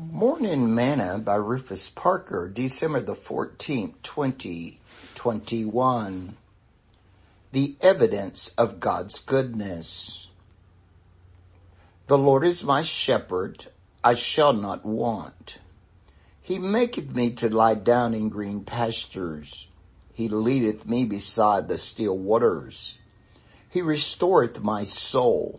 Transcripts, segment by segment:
Morning Manna by Rufus Parker, December the 14th, 2021. The evidence of God's goodness. The Lord is my shepherd, I shall not want. He maketh me to lie down in green pastures. He leadeth me beside the still waters. He restoreth my soul.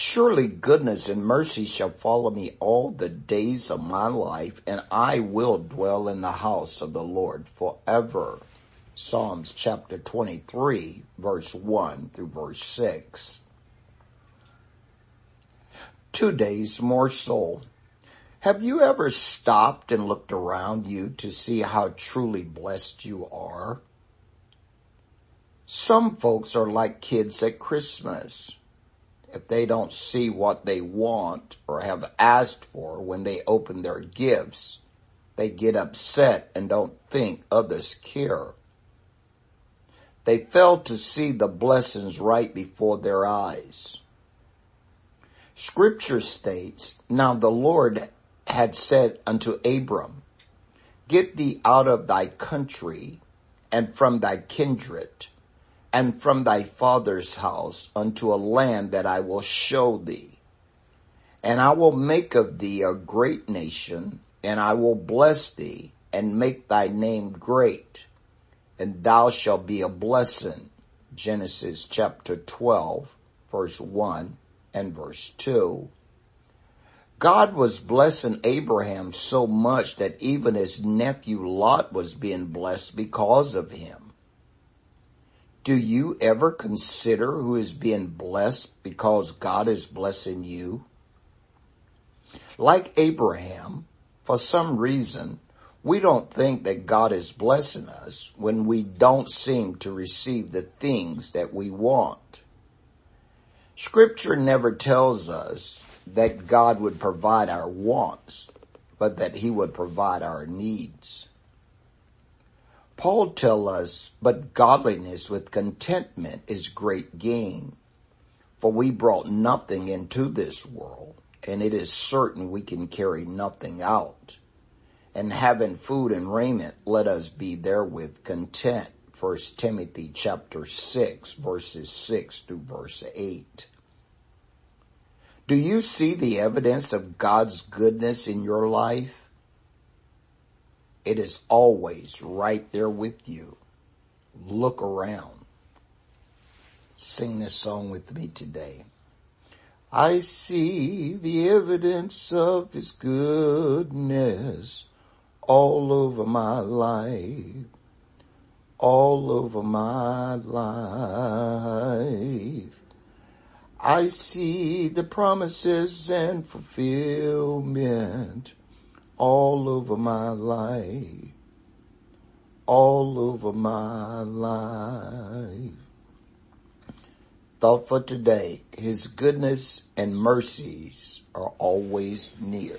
Surely goodness and mercy shall follow me all the days of my life, and I will dwell in the house of the Lord forever. Psalms chapter 23 verse 1 through verse 6. Two days more morsel. Have you ever stopped and looked around you to see how truly blessed you are? Some folks are like kids at Christmas if they don't see what they want or have asked for when they open their gifts, they get upset and don't think others care. They fail to see the blessings right before their eyes. Scripture states, Now the Lord had said unto Abram, Get thee out of thy country and from thy kindred and from thy father's house unto a land that I will show thee. And I will make of thee a great nation, and I will bless thee, and make thy name great, and thou shalt be a blessing. Genesis chapter 12, verse 1 and verse 2. God was blessing Abraham so much that even his nephew Lot was being blessed because of him. Do you ever consider who is being blessed because God is blessing you? Like Abraham, for some reason, we don't think that God is blessing us when we don't seem to receive the things that we want. Scripture never tells us that God would provide our wants, but that he would provide our needs. Paul tells us, but godliness with contentment is great gain. For we brought nothing into this world, and it is certain we can carry nothing out. And having food and raiment, let us be therewith content. First Timothy chapter 6 verses 6 through verse 8. Do you see the evidence of God's goodness in your life? It is always right there with you. Look around. Sing this song with me today. I see the evidence of his goodness all over my life, all over my life. I see the promises and fulfillment all over my life, all over my life. Thought for today, His goodness and mercies are always near.